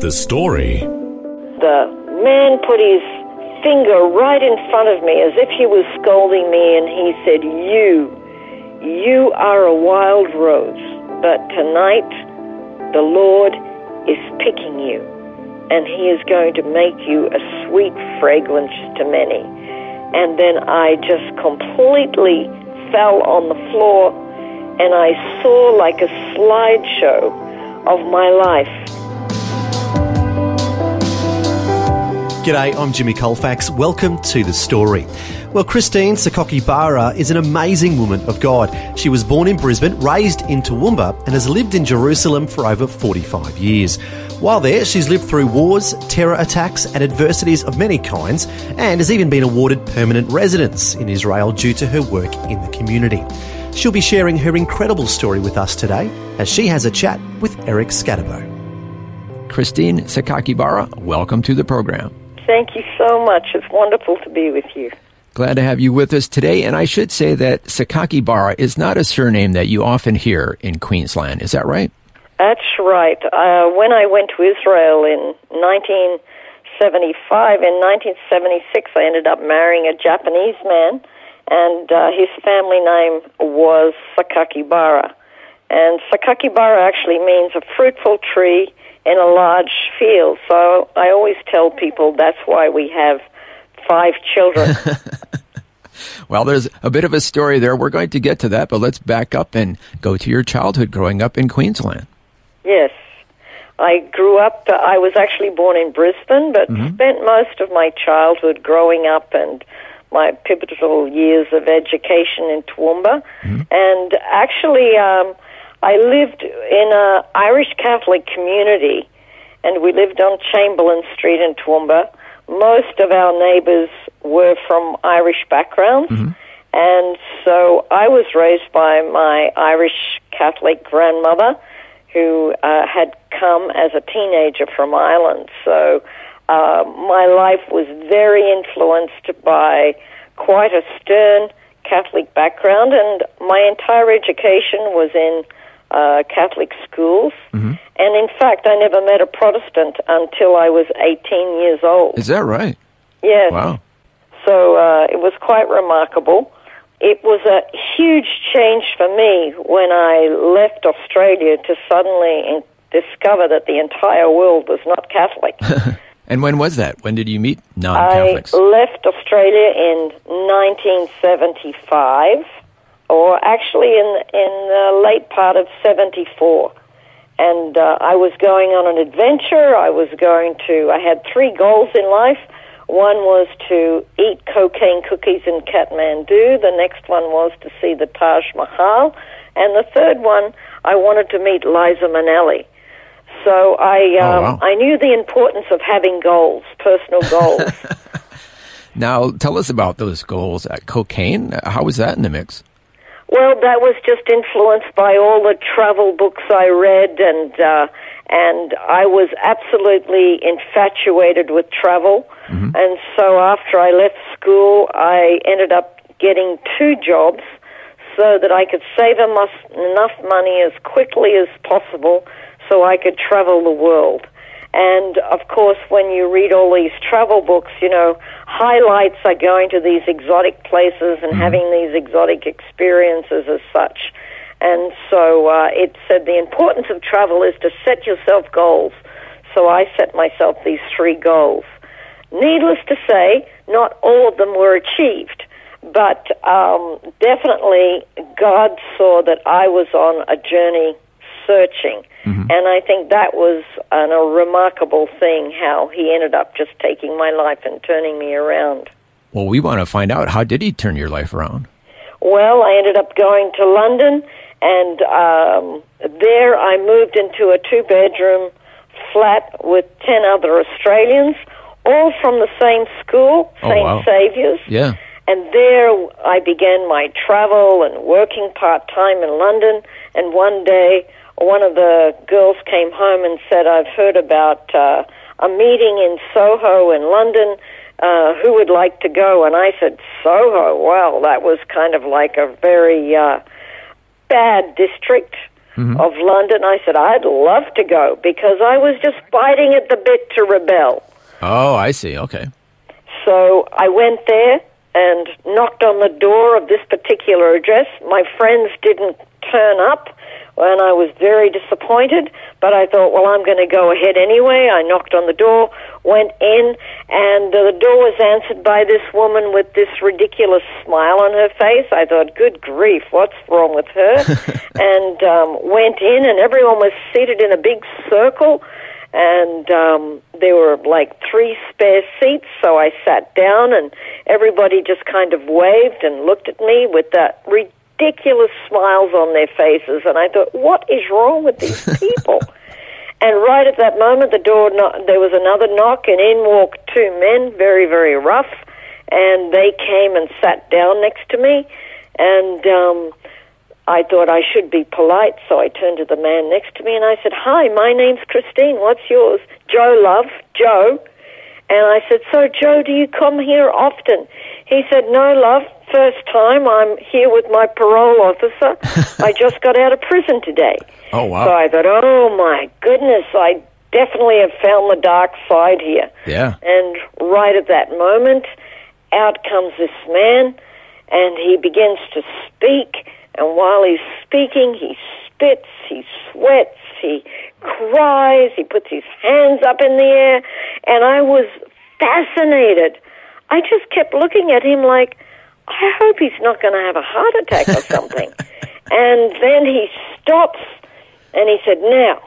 The story. The man put his finger right in front of me as if he was scolding me, and he said, You, you are a wild rose, but tonight the Lord is picking you, and he is going to make you a sweet fragrance to many. And then I just completely fell on the floor, and I saw like a slideshow of my life G'day, I'm Jimmy Colefax. Welcome to The Story. Well, Christine Sakakibara is an amazing woman of God. She was born in Brisbane, raised in Toowoomba, and has lived in Jerusalem for over 45 years. While there, she's lived through wars, terror attacks, and adversities of many kinds, and has even been awarded permanent residence in Israel due to her work in the community. She'll be sharing her incredible story with us today as she has a chat with Eric Scatterbo. Christine Sakakibara, welcome to the program. Thank you so much. It's wonderful to be with you. Glad to have you with us today. And I should say that Sakakibara is not a surname that you often hear in Queensland. Is that right? That's right. Uh, when I went to Israel in 1975, in 1976, I ended up marrying a Japanese man, and uh, his family name was Sakakibara. And Sakakibara actually means a fruitful tree in a large field. So I always tell people that's why we have five children. well, there's a bit of a story there. We're going to get to that, but let's back up and go to your childhood growing up in Queensland. Yes. I grew up, I was actually born in Brisbane, but mm-hmm. spent most of my childhood growing up and my pivotal years of education in Toowoomba. Mm-hmm. And actually, um, I lived in a Irish Catholic community, and we lived on Chamberlain Street in Toowoomba. Most of our neighbors were from Irish backgrounds, mm-hmm. and so I was raised by my Irish Catholic grandmother, who uh, had come as a teenager from Ireland. So uh, my life was very influenced by quite a stern Catholic background, and my entire education was in uh, Catholic schools. Mm-hmm. And in fact, I never met a Protestant until I was 18 years old. Is that right? Yes. Wow. So uh, it was quite remarkable. It was a huge change for me when I left Australia to suddenly in- discover that the entire world was not Catholic. and when was that? When did you meet non-Catholics? I left Australia in 1975 or actually in in the late part of '74. And uh, I was going on an adventure. I was going to. I had three goals in life. One was to eat cocaine cookies in Kathmandu. The next one was to see the Taj Mahal, and the third one, I wanted to meet Liza Minnelli. So I oh, um, oh, wow. I knew the importance of having goals, personal goals. now, tell us about those goals. At cocaine, how was that in the mix? Well, that was just influenced by all the travel books I read, and uh, and I was absolutely infatuated with travel. Mm-hmm. And so after I left school, I ended up getting two jobs so that I could save enough money as quickly as possible so I could travel the world. And of course, when you read all these travel books, you know, highlights are going to these exotic places and mm-hmm. having these exotic experiences as such. And so uh, it said the importance of travel is to set yourself goals. So I set myself these three goals. Needless to say, not all of them were achieved, but um, definitely God saw that I was on a journey searching. Mm-hmm. And I think that was an, a remarkable thing how he ended up just taking my life and turning me around. Well, we want to find out how did he turn your life around? Well, I ended up going to London, and um, there I moved into a two bedroom flat with 10 other Australians, all from the same school, Oh, St. wow. Saviour's. Yeah. And there I began my travel and working part time in London. And one day, one of the girls came home and said, I've heard about uh, a meeting in Soho in London. Uh, who would like to go? And I said, Soho. Well, that was kind of like a very uh, bad district of London. I said, I'd love to go because I was just biting at the bit to rebel. Oh, I see. Okay. So I went there and knocked on the door of this particular address. My friends didn't turn up, and I was very disappointed. But I thought, well, I'm going to go ahead anyway. I knocked on the door, went in, and uh, the door was answered by this woman with this ridiculous smile on her face. I thought, good grief, what's wrong with her? and um, went in, and everyone was seated in a big circle and um, there were like three spare seats. So I sat down, and everybody just kind of waved and looked at me with that ridiculous smiles on their faces. And I thought, what is wrong with these people? and right at that moment, the door kno- there was another knock, and in walked two men, very very rough, and they came and sat down next to me, and. Um, I thought I should be polite, so I turned to the man next to me and I said, Hi, my name's Christine. What's yours? Joe, love. Joe. And I said, So, Joe, do you come here often? He said, No, love. First time I'm here with my parole officer. I just got out of prison today. Oh, wow. So I thought, Oh, my goodness, I definitely have found the dark side here. Yeah. And right at that moment, out comes this man, and he begins to speak. And while he's speaking, he spits, he sweats, he cries, he puts his hands up in the air. And I was fascinated. I just kept looking at him like, I hope he's not going to have a heart attack or something. and then he stops and he said, Now,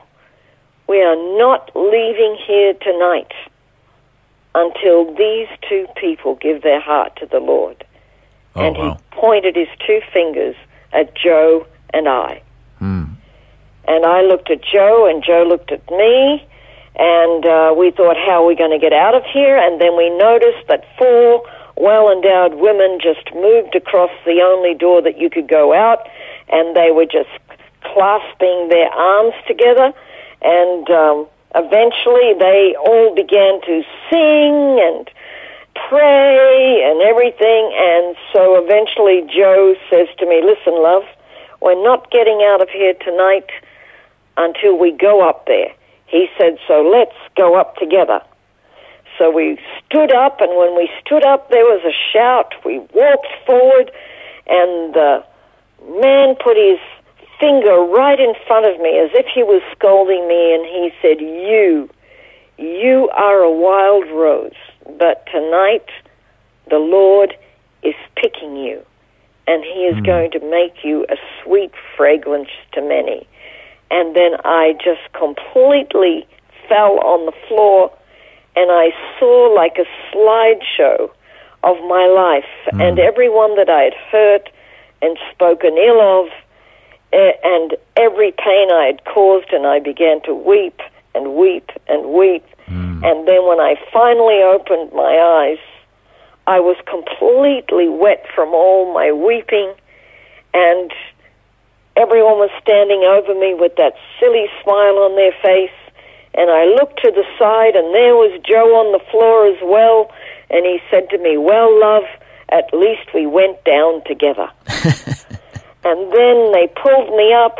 we are not leaving here tonight until these two people give their heart to the Lord. Oh, and wow. he pointed his two fingers at Joe and I. Hmm. And I looked at Joe, and Joe looked at me, and uh, we thought, how are we going to get out of here? And then we noticed that four well endowed women just moved across the only door that you could go out, and they were just clasping their arms together. And um, eventually they all began to sing and pray and everything. And so eventually Joe says to me, Listen, love, we're not getting out of here tonight until we go up there. He said, So let's go up together. So we stood up, and when we stood up, there was a shout. We walked forward, and the man put his finger right in front of me as if he was scolding me, and he said, You, you are a wild rose, but tonight the Lord is picking you, and he is hmm. going to make you a sweet fragrance to many. And then I just completely fell on the floor and I saw like a slideshow of my life hmm. and everyone that I had hurt and spoken ill of and every pain I had caused, and I began to weep and weep and weep. Hmm. And then when I finally opened my eyes, I was completely wet from all my weeping, and everyone was standing over me with that silly smile on their face. And I looked to the side, and there was Joe on the floor as well. And he said to me, Well, love, at least we went down together. and then they pulled me up,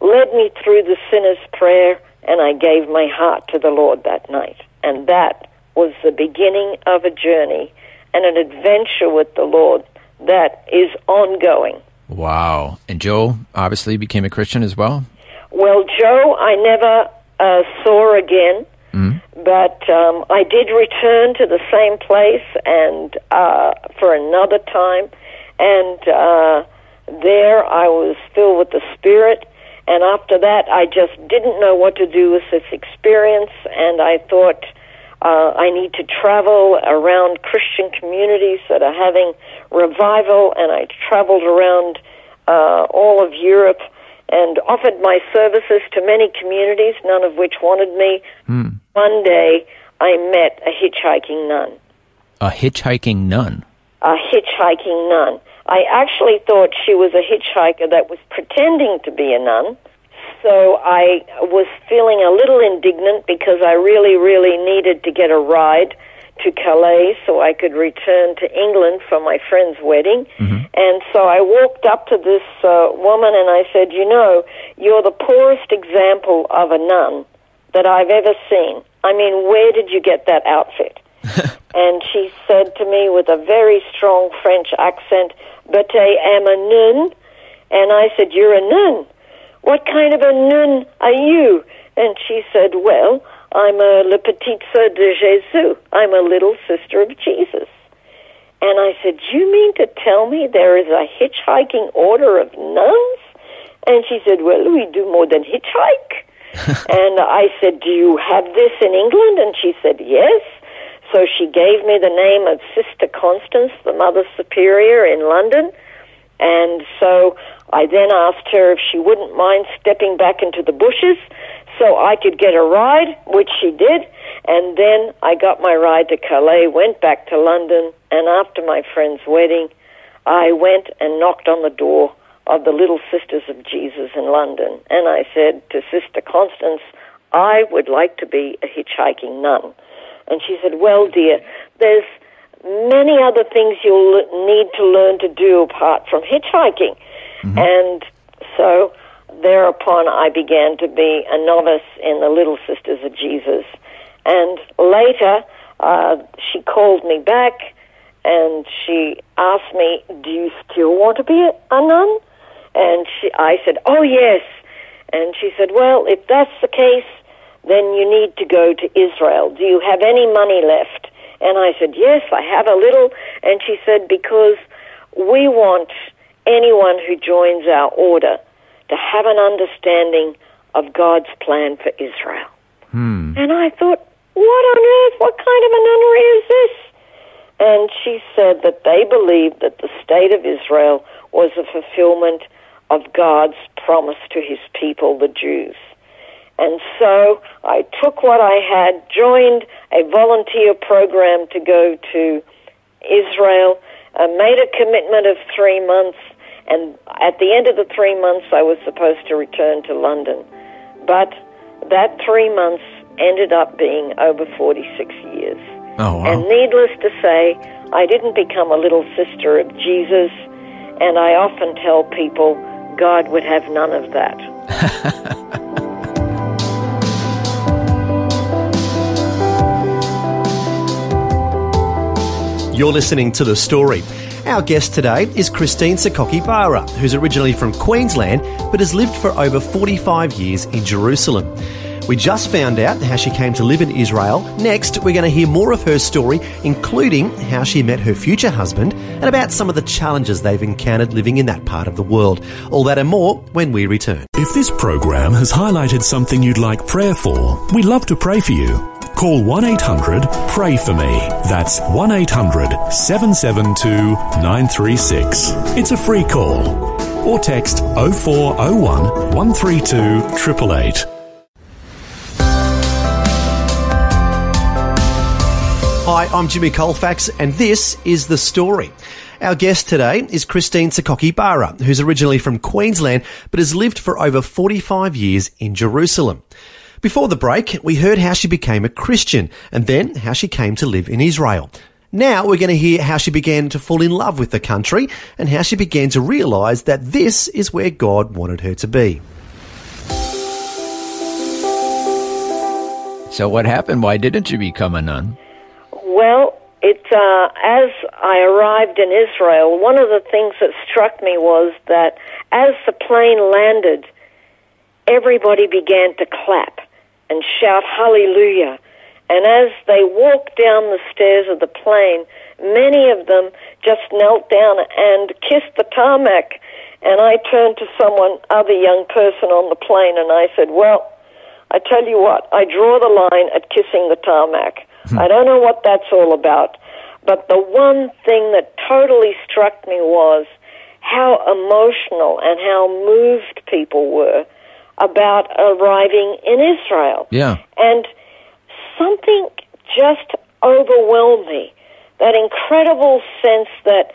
led me through the sinner's prayer, and I gave my heart to the Lord that night. And that was the beginning of a journey and an adventure with the Lord that is ongoing. Wow. And Joe obviously became a Christian as well? Well, Joe, I never uh, saw again, but um, I did return to the same place and uh, for another time, and uh, there I was filled with the Spirit. And after that, I just didn't know what to do with this experience, and I thought uh, I need to travel around Christian communities that are having revival, and I traveled around uh, all of Europe and offered my services to many communities, none of which wanted me. Hmm. One day, I met a hitchhiking nun. A hitchhiking nun. A hitchhiking nun. I actually thought she was a hitchhiker that was pretending to be a nun. So I was feeling a little indignant because I really, really needed to get a ride to Calais so I could return to England for my friend's wedding. And so I walked up to this uh, woman and I said, You know, you're the poorest example of a nun that I've ever seen. I mean, where did you get that outfit? and she said to me with a very strong French accent, But I am a nun. And I said, You're a nun. What kind of a nun are you? And she said, Well, I'm a Le Petite Sœur de Jésus. I'm a little sister of Jesus. And I said, Do You mean to tell me there is a hitchhiking order of nuns? And she said, Well, we do more than hitchhike. and I said, Do you have this in England? And she said, Yes. So she gave me the name of Sister Constance, the Mother Superior in London. And so I then asked her if she wouldn't mind stepping back into the bushes so I could get a ride, which she did. And then I got my ride to Calais, went back to London, and after my friend's wedding, I went and knocked on the door of the Little Sisters of Jesus in London. And I said to Sister Constance, I would like to be a hitchhiking nun. And she said, Well, dear, there's many other things you'll need to learn to do apart from hitchhiking. And so thereupon I began to be a novice in the Little Sisters of Jesus. And later, uh, she called me back and she asked me, Do you still want to be a, a nun? And she, I said, Oh, yes. And she said, Well, if that's the case, then you need to go to Israel. Do you have any money left? And I said, Yes, I have a little. And she said, Because we want anyone who joins our order to have an understanding of God's plan for Israel. Hmm. And I thought, What on earth? What kind of a nunnery is this? And she said that they believed that the state of Israel was a fulfillment of God's promise to his people, the Jews. And so I took what I had, joined a volunteer program to go to Israel, uh, made a commitment of three months, and at the end of the three months, I was supposed to return to London. But that three months ended up being over 46 years. Oh, wow. And needless to say, I didn't become a little sister of Jesus, and I often tell people God would have none of that. You're listening to The Story. Our guest today is Christine Sakakibara, who's originally from Queensland but has lived for over 45 years in Jerusalem. We just found out how she came to live in Israel. Next, we're going to hear more of her story, including how she met her future husband and about some of the challenges they've encountered living in that part of the world. All that and more when we return. If this program has highlighted something you'd like prayer for, we'd love to pray for you. Call 1 800 Pray For Me. That's 1 800 772 936. It's a free call. Or text 0401 132 888. Hi, I'm Jimmy Colefax, and this is The Story. Our guest today is Christine Sakakibara, who's originally from Queensland but has lived for over 45 years in Jerusalem. Before the break, we heard how she became a Christian and then how she came to live in Israel. Now we're going to hear how she began to fall in love with the country and how she began to realise that this is where God wanted her to be. So what happened? Why didn't you become a nun? Well, it uh, as I arrived in Israel, one of the things that struck me was that as the plane landed, everybody began to clap and shout hallelujah. And as they walked down the stairs of the plane, many of them just knelt down and kissed the tarmac. And I turned to someone, other young person on the plane, and I said, Well, I tell you what, I draw the line at kissing the tarmac. Hmm. I don't know what that's all about. But the one thing that totally struck me was how emotional and how moved people were about arriving in Israel. Yeah. And something just overwhelmed me. That incredible sense that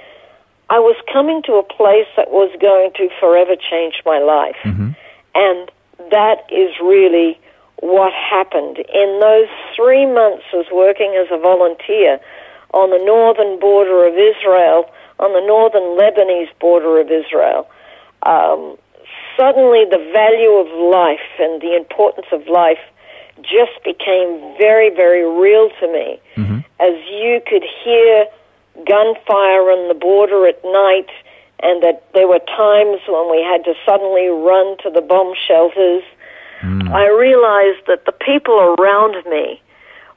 I was coming to a place that was going to forever change my life. And that is really what happened. In those three months, I was working as a volunteer on the northern border of Israel, on the northern Lebanese border of Israel. Um, suddenly, the value of life and the importance of life just became very, very real to me. Mm-hmm. As you could hear gunfire on the border at night, and that there were times when we had to suddenly run to the bomb shelters. Mm. I realized that the people around me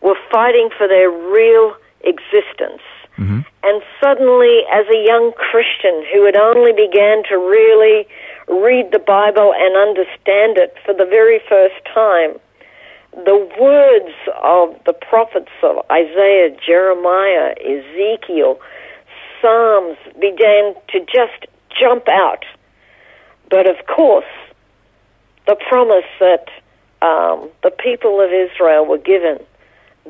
were fighting for their real existence. Mm-hmm. And suddenly, as a young Christian who had only began to really read the Bible and understand it for the very first time, the words of the prophets of Isaiah, Jeremiah, Ezekiel, Psalms began to just jump out. But of course, the promise that um, the people of Israel were given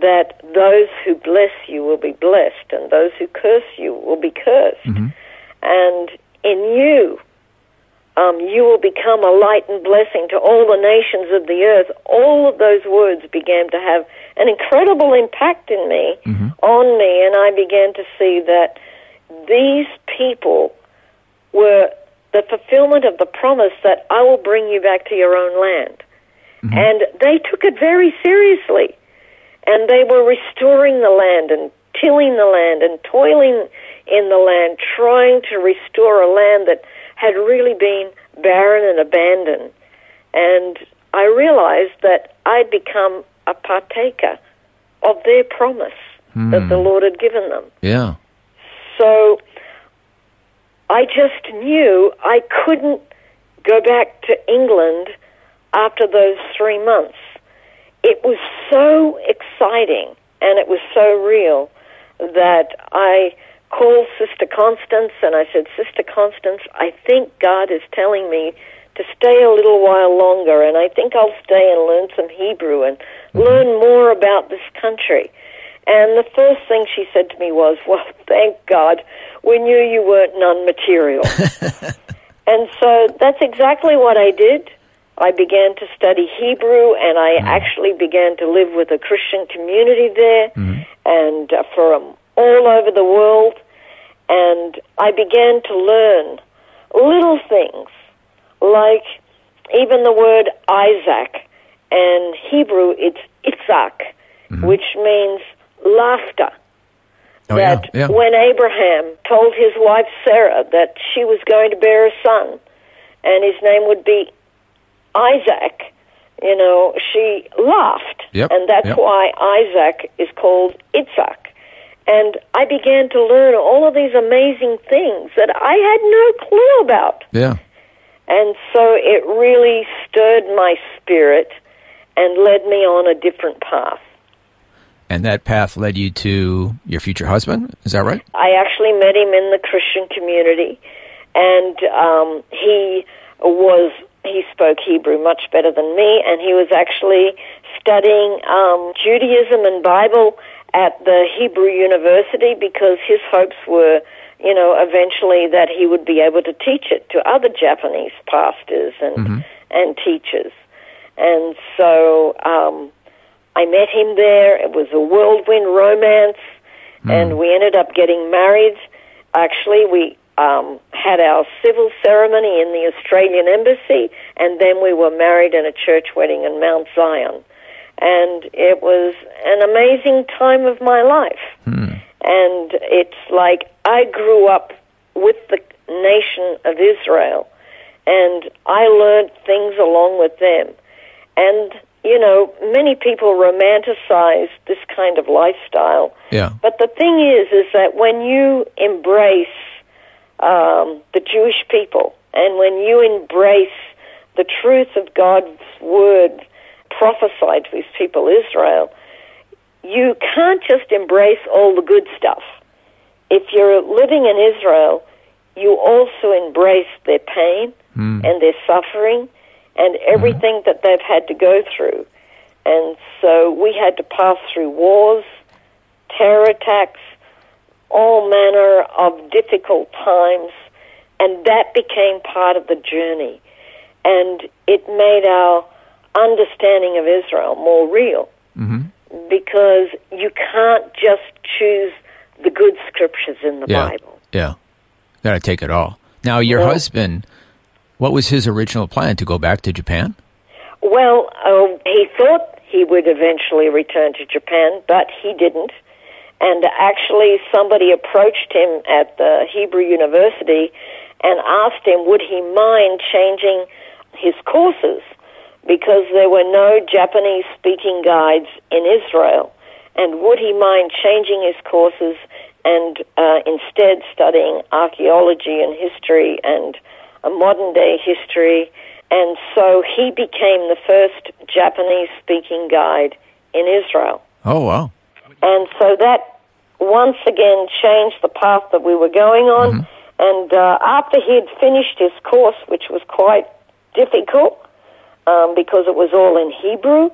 that those who bless you will be blessed and those who curse you will be cursed. And in you, um, you will become a light and blessing to all the nations of the earth. All of those words began to have an incredible impact in me, on me, and I began to see that these people were the fulfillment of the promise that I will bring you back to your own land. And they took it very seriously. And they were restoring the land and tilling the land and toiling in the land, trying to restore a land that had really been barren and abandoned. And I realized that I'd become a partaker of their promise that the hmm. Lord had given them. Yeah. So I just knew I couldn't go back to England after those three months. It was so exciting and it was so real that I called Sister Constance and I said, Sister Constance, I think God is telling me to stay a little while longer and I think I'll stay and learn some Hebrew and mm-hmm. learn more about this country. And the first thing she said to me was, Well, thank God, we knew you weren't non material. and so that's exactly what I did. I began to study Hebrew, and I mm-hmm. actually began to live with a Christian community there, mm-hmm. and uh, from all over the world. And I began to learn little things like even the word Isaac, In Hebrew it's Itzhak, mm-hmm. which means laughter Oh, that Yeah. when Abraham told his wife Sarah that she was going to bear a son and his name would be Isaac, you know, she laughed. Yep, And that's yep. why Isaac is called Itzhak. And I began to learn all of these amazing things that I had no clue about. Yeah. And so it really stirred my spirit and led me on a different path. And that path led you to your future husband. Is that right? I actually met him in the Christian community, and um, he was he spoke Hebrew much better than me, and he was actually studying um, Judaism and Bible at the Hebrew University because his hopes were, you know, eventually that he would be able to teach it to other Japanese pastors and and teachers, and so. Um, I met him there. It was a whirlwind romance, and we ended up getting married. Actually, we um, had our civil ceremony in the Australian Embassy, and then we were married in a church wedding in Mount Zion. And it was an amazing time of my life. And it's like I grew up with the nation of Israel, and I learned things along with them. And you know, many people romanticize this kind of lifestyle. Yeah. But the thing is, is that when you embrace um, the Jewish people and when you embrace the truth of God's word prophesied to his people, Israel, you can't just embrace all the good stuff. If you're living in Israel, you also embrace their pain hmm. and their suffering and everything that they've had to go through. And so we had to pass through wars, terror attacks, all manner of difficult times, and that became part of the journey. And it made our understanding of Israel more real because you can't just choose the good scriptures in the Yeah. Bible. Yeah. Got to take it all. Now, your Well- husband, what was his original plan to go back to Japan? Well, uh, he thought he would eventually return to Japan, but he didn't. And actually, somebody approached him at the Hebrew University and asked him, would he mind changing his courses? Because there were no Japanese speaking guides in Israel. And would he mind changing his courses and uh, instead studying archaeology and history and a modern day history? And so he became the first Japanese speaking guide in Israel. Oh, wow. And so that once again changed the path that we were going on. And uh, after he had finished his course, which was quite difficult um, because it was all in Hebrew,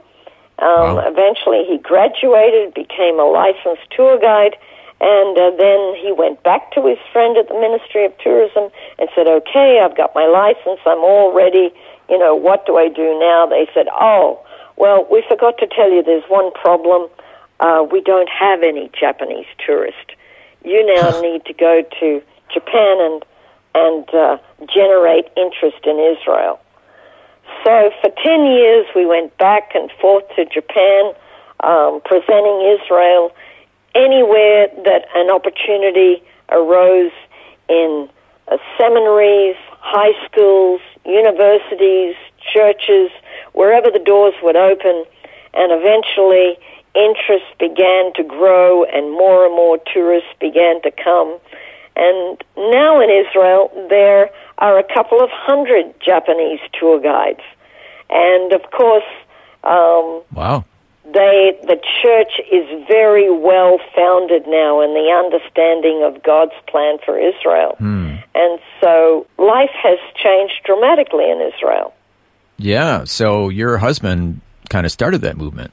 um, Wow. eventually he graduated, became a licensed tour guide, and uh, then he went back to his friend at the Ministry of Tourism and said, "Okay, I've got my license. I'm all ready. You know, what do I do now?" They said, "Oh, well, we forgot to tell you there's one problem. Uh, we don't have any Japanese tourists. You now need to go to Japan and and uh, generate interest in Israel." So for 10 years, we went back and forth to Japan, um, presenting Israel anywhere that an opportunity arose in uh, seminaries, high schools, universities, churches, wherever the doors would open. And eventually, interest began to grow, and more and more tourists began to come. And now in Israel, there are a couple of hundred Japanese tour guides. And of course, um, Wow. they the church is very well founded now in the understanding of God's plan for Israel. And so life has changed dramatically in Israel. Yeah. So your husband kind of started that movement.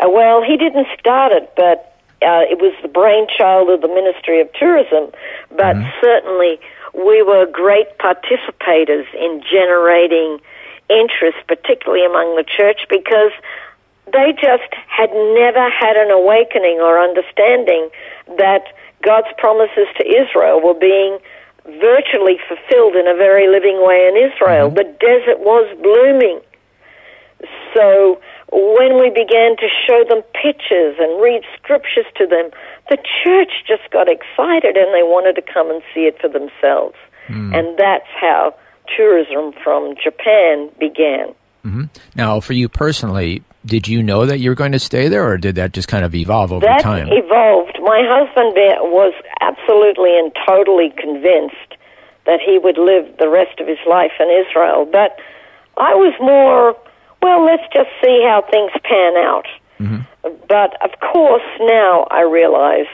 Uh, well, he didn't start it, but uh, it was the brainchild of the Ministry of Tourism. But certainly, we were great participators in generating interest, particularly among the church, because they just had never had an awakening or understanding that God's promises to Israel were being virtually fulfilled in a very living way in Israel. The desert was blooming. So when we began to show them pictures and read scriptures to them, the church just got excited and they wanted to come and see it for themselves. Hmm. And that's how tourism from Japan began. Mm-hmm. Now, for you personally, did you know that you were going to stay there, or did that just kind of evolve over that time? evolved. My husband was absolutely and totally convinced that he would live the rest of his life in Israel. But I was more, well, let's just see how things pan out. Mm-hmm. But of course, now I realize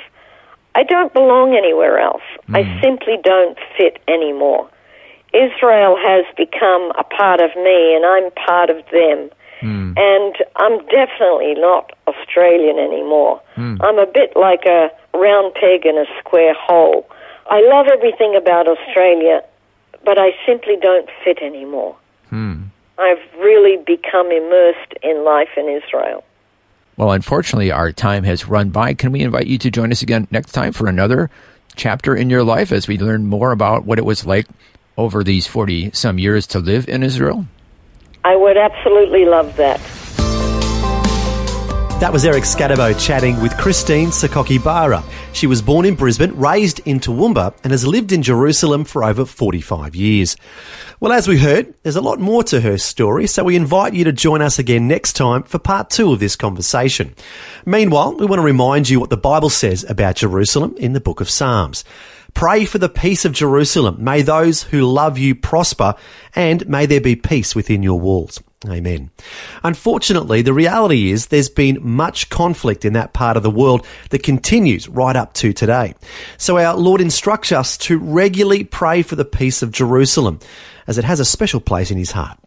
I don't belong anywhere else. I mm. simply don't fit anymore. Israel has become a part of me, and I'm part of them. Mm. And I'm definitely not Australian anymore. Mm. I'm a bit like a round peg in a square hole. I love everything about Australia, but I simply don't fit anymore. Hmm. I've really become immersed in life in Israel. Well, unfortunately, our time has run by. Can we invite you to join us again next time for another chapter in your life as we learn more about what it was like over these 40 some years to live in Israel? I would absolutely love that. That was Eric Scatterbo chatting with Christine Sakakibara. She was born in Brisbane, raised in Toowoomba, and has lived in Jerusalem for over 45 years. Well, as we heard, there's a lot more to her story, so we invite you to join us again next time for part two of this conversation. Meanwhile, we want to remind you what the Bible says about Jerusalem in the book of Psalms. Pray for the peace of Jerusalem. May those who love you prosper, and may there be peace within your walls. Amen. Unfortunately, the reality is there's been much conflict in that part of the world that continues right up to today. So our Lord instructs us to regularly pray for the peace of Jerusalem, as it has a special place in his heart.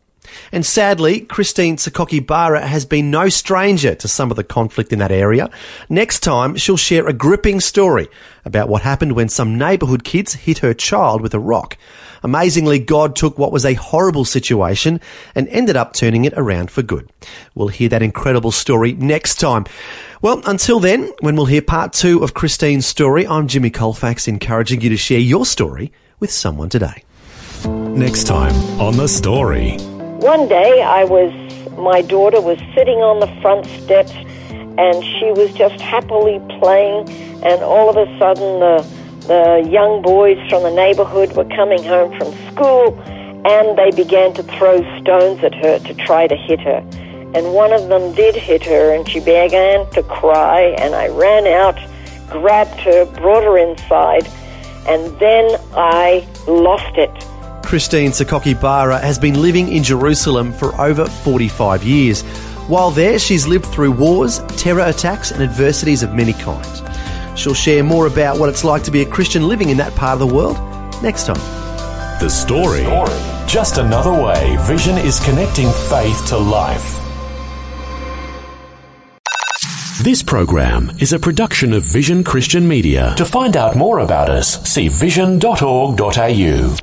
And sadly, Christine Sakakibara has been no stranger to some of the conflict in that area. Next time, she'll share a gripping story about what happened when some neighbourhood kids hit her child with a rock. Amazingly, God took what was a horrible situation and ended up turning it around for good. We'll hear that incredible story next time. Well, until then, when we'll hear part two of Christine's story, I'm Jimmy Colefax encouraging you to share your story with someone today. Next time on The Story. One day I was, my daughter was sitting on the front steps and she was just happily playing and all of a sudden the, the young boys from the neighborhood were coming home from school and they began to throw stones at her to try to hit her. And one of them did hit her and she began to cry and I ran out, grabbed her, brought her inside and then I lost it. Christine Sakakibara has been living in Jerusalem for over 45 years. While there, she's lived through wars, terror attacks, and adversities of many kinds. She'll share more about what it's like to be a Christian living in that part of the world next time. The Story. Just another way Vision is connecting faith to life. This program is a production of Vision Christian Media. To find out more about us, see vision.org.au.